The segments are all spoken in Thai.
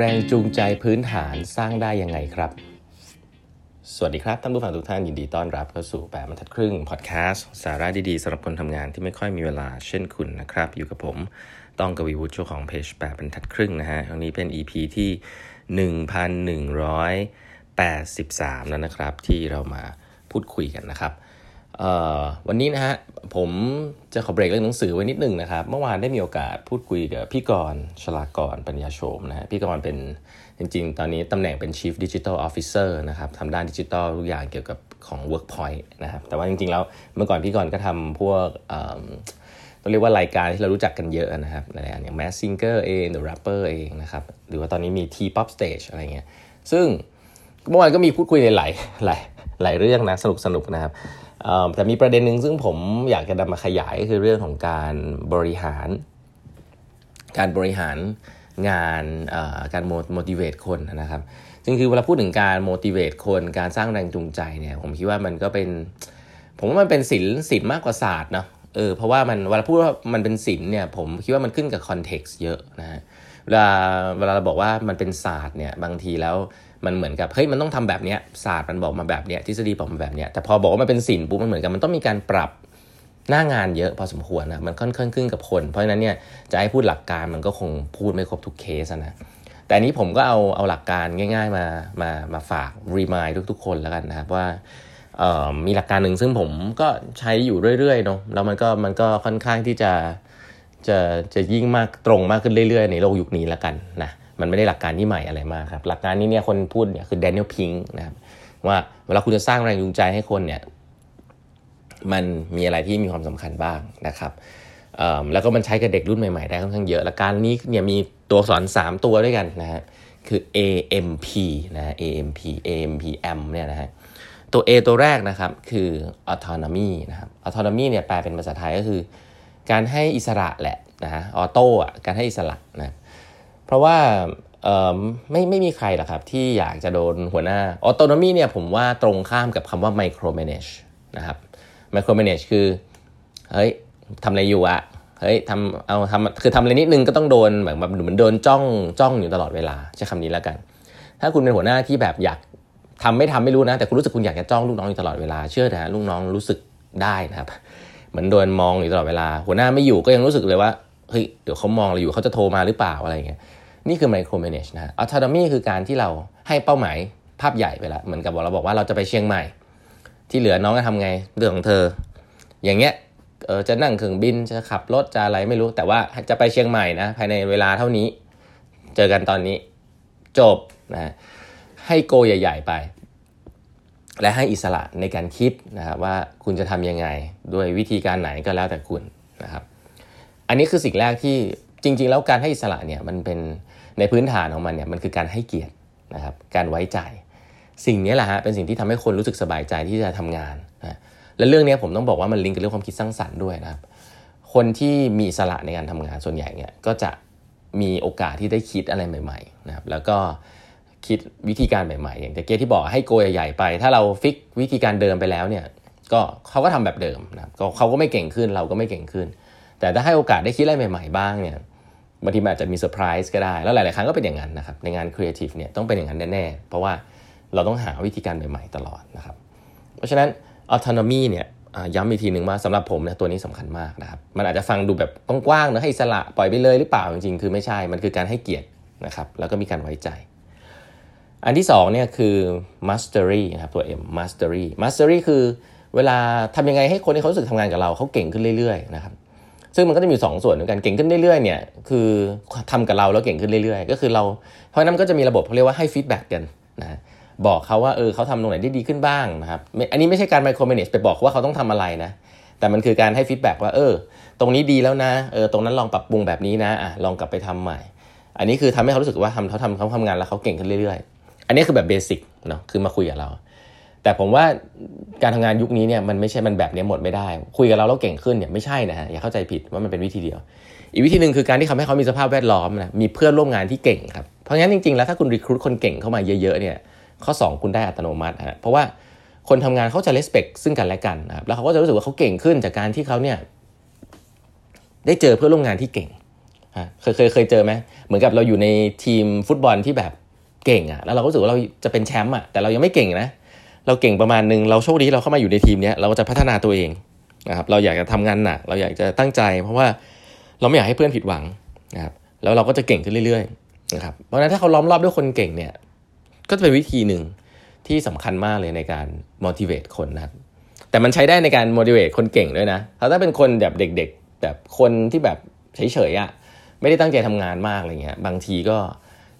แรงจูงใจพื้นฐานสร้างได้ยังไงครับ สวัสดีครับท่านผู้ฟังทุกท่านยินดีต้อนรับเข้าสู่แปดบรรทัดครึ่งพอดแคสต์สาระดีๆสำหรับคนทำงานที่ไม่ค่อยมีเวลาเช่นคุณนะครับ อยู่กับผมต้องกวีวุฒิเจ้าของเพจแปดบรรทัดครึ่งนะฮะครั้งนี้เป็น EP ที่ 1183 แล้วนะครับ ที่เรามาพูดคุยกันนะครับ วันนี้นะฮะผมจะขอเบรกเรื่องหนังสือไว้นิดนึงนะครับ เมื่อวานได้มีโอกาสพูดคุยกับพี่กรชลากรปัญญาโฉมนะฮะพี่กรเป็นจริง ๆ ตอนนี้ตำแหน่งเป็น Chief Digital Officer นะครับทำด้านดิจิทัลทุกอย่างเกี่ยวกับของ Workpoint นะครับแต่ว่าจริง ๆ แล้วเมื่อก่อนพี่กรก็ทำพวกต้องเรียกว่ารายการที่เรารู้จักกันเยอะนะครับหลายอย่าง Mass Singer เอง The Rapper เองนะครับหรือว่าตอนนี้มี T-Pop Stage อะไรเงี้ยซึ่งเมื่อวานก็มีพูดคุยในหลายหลายหลายเรื่องนะสนุกสนุกนะครับ แต่มีประเด็นหนึ่งซึ่งผมอยากจะนำมาขยายก็คือเรื่องของการบริหาร การบริหารงานการ motivate คนนะครับซึ่งคือเวลาพูดถึงการ motivate คนการสร้างแรงจูงใจเนี่ยผมคิดว่ามันก็เป็น ผมว่ามันเป็นศิลป์ศิลป์มากกว่าศาสตร์เนาะเออเพราะว่ามันเวลาพูดว่ามันเป็นศิลป์เนี่ยผมคิดว่ามันขึ้นกับ context เยอะนะฮะเวลาเวลาเราบอกว่ามันเป็นศาสตร์เนี่ยบางทีแล้ว มันเหมือนกับเฮ้ยมันต้องทำแบบเนี้ยศาสตร์มันบอกมาแบบเนี้ยทฤษฎีบอกมาแบบเนี้ยแต่พอบอกว่ามันเป็นศิลป์ปุ๊บมันเหมือนกับมันต้องมีการปรับหน้างานเยอะพอสมควรนะมันค่อนข้างขึ้นกับคน เพราะฉะนั้นเนี่ยจะให้พูดหลักการมันก็คงพูดไม่ครบทุกเคสนะแต่นี้ผมก็เอาเอาหลักการง่ายๆมามามาฝากรีมายทุกๆ คนแล้วกันนะครับว่ามีหลักการหนึ่งซึ่งผมก็ใช้อยู่เรื่อยๆเนาะแล้วมันก็มันก็ค่อนข้างที่จะจะจะยิ่งมากตรงมากขึ้นเรื่อยๆ ในโลกยุคนี้แล้วกันนะ มันไม่ได้หลักการที่ใหม่อะไรมากครับหลักการนี้เนี่ยคนพูดเนี่ยคือแดเนียลพิงค์นะครับว่าเวลาคุณจะสร้างแรงจูงใจให้คนเนี่ยมันมีอะไรที่มีความสำคัญบ้างนะครับแล้วก็มันใช้กับเด็กรุ่นใหม่ๆได้ค่อนข้างเยอะและการนี้เนี่ยมีตัวสอน 3 ตัวด้วยกันนะฮะคือ AMP นะ AMP AMPM เนี่ยนะฮะตัว A ตัวแรกนะครับคือ autonomy นะครับ autonomy เนี่ยแปลเป็นภาษาไทยก็คือ การให้อิสระแหละนะฮะออโต้อะการให้อิสระนะ เพราะว่าไม่ไม่มีใครหรอกครับที่อยากจะโดนหัวหน้าออโตโนมีเนี่ยผมว่าตรงข้ามกับคำว่าไมโครแมネจนะครับไมโครแมネจคือเฮ้ยทำอะไรอยู่อะเฮ้ยทำเอาทำคือทำอะไรนิดนึงก็ต้องโดนแบบแบบเหมือนโดนจ้องจ้องอยู่ตลอดเวลาใช้คำนี้แล้วกัน ถ้าคุณเป็นหัวหน้าที่แบบอยากทำไม่ทำไม่รู้นะแต่คุณรู้สึกคุณอยากจะจ้องลูกน้องอยู่ตลอดเวลาเชื่อนะลูกน้องรู้สึกได้นะครับ เหมือนโดนมองอยู่ตลอดเวลา หัวหน้าไม่อยู่ก็ยังรู้สึกเลยว่า เฮ้ยเดี๋ยวเขามองเราอยู่เขาจะโทรมาหรือเปล่าอะไรเงี้ยนี่คือไมโครเมเนจนะฮะออโตนมีคือการที่เราให้เป้าหมายภาพใหญ่ไปแล้วเหมือนกับเราบอกว่าเราจะไปเชียงใหม่ ที่เหลือน้องจะทำไงเรื่องของเธอ อย่างเงี้ยเออจะนั่งเครื่องบินจะขับรถจะอะไรไม่รู้ แต่ว่าจะไปเชียงใหม่นะภายในเวลาเท่านี้ เจอกันตอนนี้จบนะให้โกใหญ่ ๆ ไป และให้อิสระในการคิดนะครับว่าคุณจะทํำยังไง ด้วยวิธีการไหนก็แล้วแต่คุณนะครับ อันนี้คือสิ่งแรกที่จริง ๆ แล้วการให้อิสระเนี่ยมันเป็นในพื้นฐานของมันเนี่ยมันคือการให้เกียรตินะครับการไว้ใจ สิ่งนี้แหละฮะเป็นสิ่งที่ทำให้คนรู้สึกสบายใจที่จะทำงานนะและเรื่องนี้ผมต้องบอกว่ามันลิงก์กับเรื่องความคิดสร้างสรรค์ด้วยนะครับ คนที่มีอิสระในการทำงานส่วนใหญ่เนี่ยก็จะมีโอกาสที่ได้คิดอะไรใหม่ๆนะครับแล้วก็คิดวิธีการใหม่ๆ อย่างตะกี้ที่บอกให้โจทย์ใหญ่ไป ถ้าเรา fix วิธีการเดิมไปแล้วเนี่ยก็เขาก็ทำแบบเดิมนะครับเขาก็ไม่เก่งขึ้นเราก็ไม่เก่งขึ้น แต่ถ้าให้โอกาสได้คิดอะไรใหม่ๆบ้างเนี่ยบางทีมันอาจจะมีเซอร์ไพรส์ก็ได้ แล้วหลาย ๆ ครั้งก็เป็นอย่างนั้นนะครับในงานครีเอทีฟเนี่ยต้องเป็นอย่างนั้นแน่ๆ เพราะว่าเราต้องหาวิธีการใหม่ ๆ ตลอดนะครับเพราะฉะนั้น autonomy เนี่ยย้ำอีกทีหนึ่งว่าสำหรับผมเนี่ยตัวนี้สำคัญมากนะครับมันอาจจะฟังดูแบบกว้างๆนะให้อิสระปล่อยไปเลยหรือเปล่าจริงๆ คือไม่ใช่มันคือการให้เกียรตินะครับแล้วก็มีการไว้ใจ อันที่2เนี่ยคือ mastery นะครับตัว M mastery mastery คือเวลาทำยังไงให้คนที่เขารู้สึกทำงานกับเราเขาเก่งขึ้นเรื่อยๆนะครับ ซึ่งมันก็จะมี 2 ส่วนเหมือนกันเก่งขึ้นเรื่อยๆเนี่ยคือทำกับเราแล้วเก่งขึ้นเรื่อยๆ ก็คือเราเพราะนั้นก็จะมีระบบเขาเรียกว่าให้ feedback กันนะบอกเขาว่าเออเขาทำตรงไหนได้ดีขึ้นบ้างนะครับอันนี้ไม่ใช่การ micromanage ไปบอกว่าเขาต้องทำอะไรนะแต่มันคือการให้ feedback ว่าเออ ตรงนี้ดีแล้วนะเออตรงนั้นลองปรับปรุงแบบนี้นะอะลองกลับไปทำใหม่ อันนี้คือทำให้เขารู้สึกว่าทำเขาทำเขาทำงานแล้วเขาเก่งขึ้นเรื่อยๆ อันนี้คือแบบเบสิกเนาะคือมาคุยกับเรา แต่ผมว่าการทำงานยุคนี้เนี่ยมันไม่ใช่มันแบบนี้หมดไม่ได้ คุยกับเราแล้วเก่งขึ้นเนี่ยไม่ใช่นะฮะอย่าเข้าใจผิดว่ามันเป็นวิธีเดียว อีกวิธีหนึ่งคือการที่ทำให้เขามีสภาพแวดล้อมนะมีเพื่อนร่วมงานที่เก่งครับเพราะงั้นจริงๆแล้วถ้าคุณรีครูดคนเก่งเข้ามาเยอะๆเนี่ยข้อ 2 คุณได้อัตโนมัติฮะเพราะว่าคนทำงานเขาจะเลสเปกซึ่งกันและกันนะครับแล้วเขาก็จะรู้สึกว่าเขาเก่งขึ้นจากการที่เขาเนี่ยได้เจอเพื่อนร่วมงานที่เก่งเคยเคยเคยเจอไหมเหมือนกับเราอยู่ในทีมฟุตบอลที่แบบเก่งอะแล้วเราก็รู้สึกว่าเราจะเป็นแชมป์อะแต่เรายังไม่เก่งนะ เราเก่งประมาณนึงเราโชคดีที่เราเข้ามาอยู่ในทีมนี้เราจะพัฒนาตัวเองนะครับเราอยากจะทำงานหนักเราอยากจะตั้งใจ เพราะว่าเราไม่อยากให้เพื่อนผิดหวังนะครับแล้วเราก็จะเก่งขึ้นเรื่อยๆนะครับเพราะฉะนั้นถ้าเขาล้อมรอบด้วยคนเก่งเนี่ยก็จะเป็นวิธีหนึ่งที่สำคัญมากเลยในการ motivate คนนะครับแต่มันใช้ได้ในการ motivate คนเก่งด้วยนะถ้าเป็นคนแบบเด็กๆ แบบคนที่แบบเฉยๆอะ่ะไม่ได้ตั้งใจทำงานมากอะไรเงี้ยบางทีก็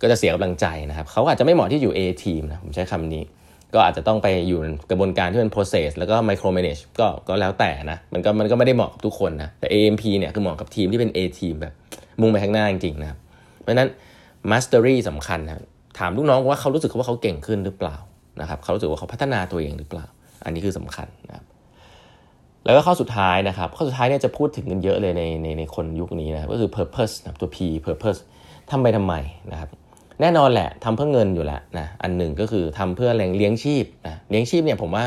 ก็จะเสียกำลังใจนะครับเขาอาจจะไม่เหมาะที่อยู่ A team นะผมใช้คำนี้ ก็อาจจะต้องไปอยู่กระบวนการที่เป็น process แล้วก็ micro manage ก็ก็แล้วแต่นะมันก็มันก็ไม่ได้เหมาะกับทุกคนนะแต่ AMP เนี่ยคือเหมาะกับทีมที่เป็น A team แบบมุ่งไปข้างหน้าจริงๆนะครับเพราะฉะนั้น mastery สำคัญนะถามลูกน้องว่าเขารู้สึกว่าเขาเก่งขึ้นหรือเปล่านะครับเขารู้สึกว่าเขาพัฒนาตัวเองหรือเปล่า อันนี้คือสำคัญนะครับแล้วก็ข้อสุดท้ายนะครับ ข้อสุดท้ายเนี่ยจะพูดถึงกันเยอะเลยในในในคนยุคนี้นะก็คือ purpose นะตัว P purpose ทำไปทำไมนะครับ แน่นอนแหละทำเพื่อเงินอยู่แล้วนะอันหนึ่งก็คือทำเพื่อแรงเลี้ยงชีพนะเลี้ยงชีพเนี่ยผมว่า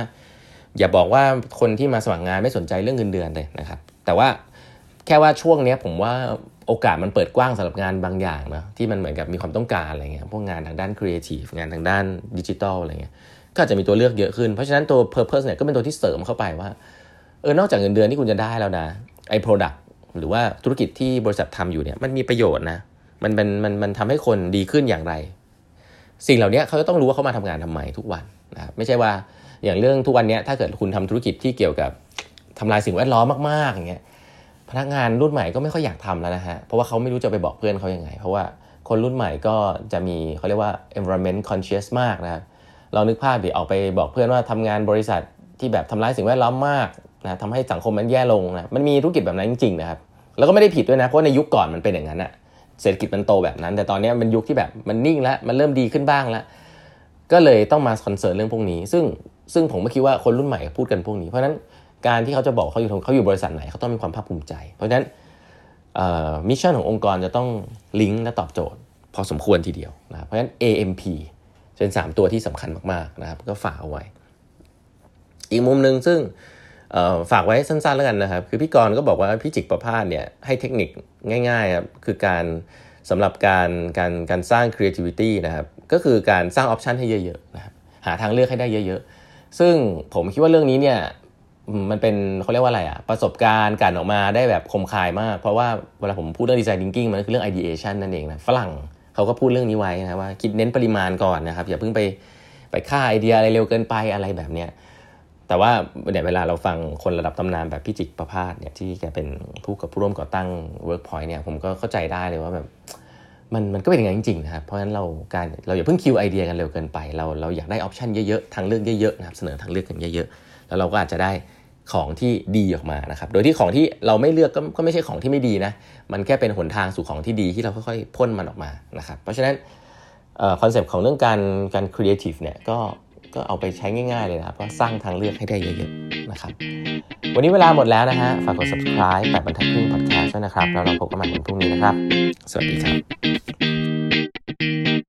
อย่าบอกว่าคนที่มาสมัครงานไม่สนใจเรื่องเงินเดือนเลยนะครับแต่ว่าแค่ว่าช่วงนี้ผมว่าโอกาสมันเปิดกว้างสำหรับงานบางอย่างนะที่มันเหมือนกับมีความต้องการอะไรเงี้ยพวกงานทางด้านครีเอทีฟงานทางด้านดิจิทัลอะไรเงี้ยก็จะมีตัวเลือกเยอะขึ้น เพราะฉะนั้นตัว Purpose เนี่ยก็เป็นตัวที่เสริมเข้าไปว่าเออนอกจากเงินเดือนที่คุณจะได้แล้วนะไอ้ Product หรือว่าธุรกิจที่บริษัททำอยู่เนี่ยมันมีประโยชน์นะ มันเป็นมันมันทำให้คนดีขึ้นอย่างไร สิ่งเหล่านี้เขาจะต้องรู้ว่าเขามาทำงานทำไมทุกวันนะไม่ใช่ว่าอย่างเรื่องทุกวันนี้ถ้าเกิดคุณทำธุรกิจที่เกี่ยวกับทำลายสิ่งแวดล้อมมากๆอย่างเงี้ยพนักงานรุ่นใหม่ก็ไม่ค่อยอยากทำแล้วนะฮะเพราะว่าเขาไม่รู้จะไปบอกเพื่อนเขายัางไง เพราะว่าคนรุ่นใหม่ก็จะมีเขาเรียกว่า environment conscious มากนะครับเรานึกภาพดิออกไปบอกเพื่อนว่าทำงานบริษัทที่แบบทำร้ายสิ่งแวดล้อมมากนะทำให้สังคมมันแย่ลงนะมันมีธุรกิจแบบนั้นจริงๆนะครับ แล้วก็ไม่ได้ผิดด้วยนะเพราะในยุคก่อนมันเป็นอย่างนั้นอะ เศรษฐกิจมันโตแบบนั้น แต่ตอนนี้มันยุคที่แบบมันนิ่งแล้วมันเริ่มดีขึ้นบ้างแล้ว ก็เลยต้องมา concern เรื่องพวกนี้ ซึ่งซึ่งผมไม่คิดว่าคนรุ่นใหม่พูดกันพวกนี้เพราะฉะนั้นการที่เขาจะบอกเขาอยู่เขาอยู่บริษัทไหนเขาต้องมีความภาคภูมิใจ เพราะฉะนั้น mission ขององค์กรจะต้องลิงก์และตอบโจทย์ พอสมควรทีเดียวนะเพราะฉะนั้น AMP เป็น 3 ตัวที่สำคัญมากๆนะครับก็ฝากเอาไว้ อีกมุมหนึ่งซึ่ง ฝากไว้สั้นๆแล้วกันนะครับ คือพี่กรณ์ก็บอกว่าพี่จิกประพาสเนี่ยให้เทคนิคง่ายๆครับคือการสำหรับการการการสร้าง creativity นะครับ ก็คือการสร้างออปชันให้เยอะๆนะครับหาทางเลือกให้ได้เยอะๆ ซึ่งผมคิดว่าเรื่องนี้เนี่ยมันเป็นเขาเรียกว่าอะไรอะประสบการณ์การออกมาได้แบบคมคายมาก เพราะว่าเวลาผมพูดเรื่องดีไซน์ thinking มันคือเรื่อง ideation นั่นเองนะฝรั่งเขาก็พูดเรื่องนี้ไว้นะว่าคิดเน้นปริมาณก่อนนะครับ อย่าเพิ่งไปไปฆ่าไอเดียอะไรเร็วเกินไปอะไรแบบเนี้ย แต่ว่าเนี่ยเวลาเราฟังคนระดับตำนานแบบพี่จิกประพาสเนี่ยที่แกเป็นผู้กับผู้ร่วมก่อตั้ง Workpoint เนี่ยผมก็เข้าใจได้เลยว่าแบบมันมันก็เป็นอย่างนั้นจริงๆนะครับ เพราะฉะนั้นเราการเราอย่าเพิ่ง kill ไอเดียกันเร็วเกินไป เราเราอยากได้ option เยอะๆ ทางเลือกเยอะๆนะครับเสนอทางเลือกกันเยอะๆ แล้วเราก็อาจจะได้ของที่ดีออกมานะครับ โดยที่ของที่เราไม่เลือกก็ก็ไม่ใช่ของที่ไม่ดีนะ มันแค่เป็นหนทางสู่ของที่ดีที่เราค่อยๆพ่นมันออกมานะครับ เพราะฉะนั้น concept ของเรื่องการการครีเอทีฟเนี่ยก็ ก็เอาไปใช้ง่าย ๆ เลยนะครับก็สร้างทางเลือกให้ได้เยอะๆนะครับ วันนี้เวลาหมดแล้วนะฮะฝากกด subscribe แปดบรรทัดครึ่ง podcast ด้วยนะครับ แล้วเราพบกันใหม่วันพรุ่งนี้นะครับ สวัสดีครับ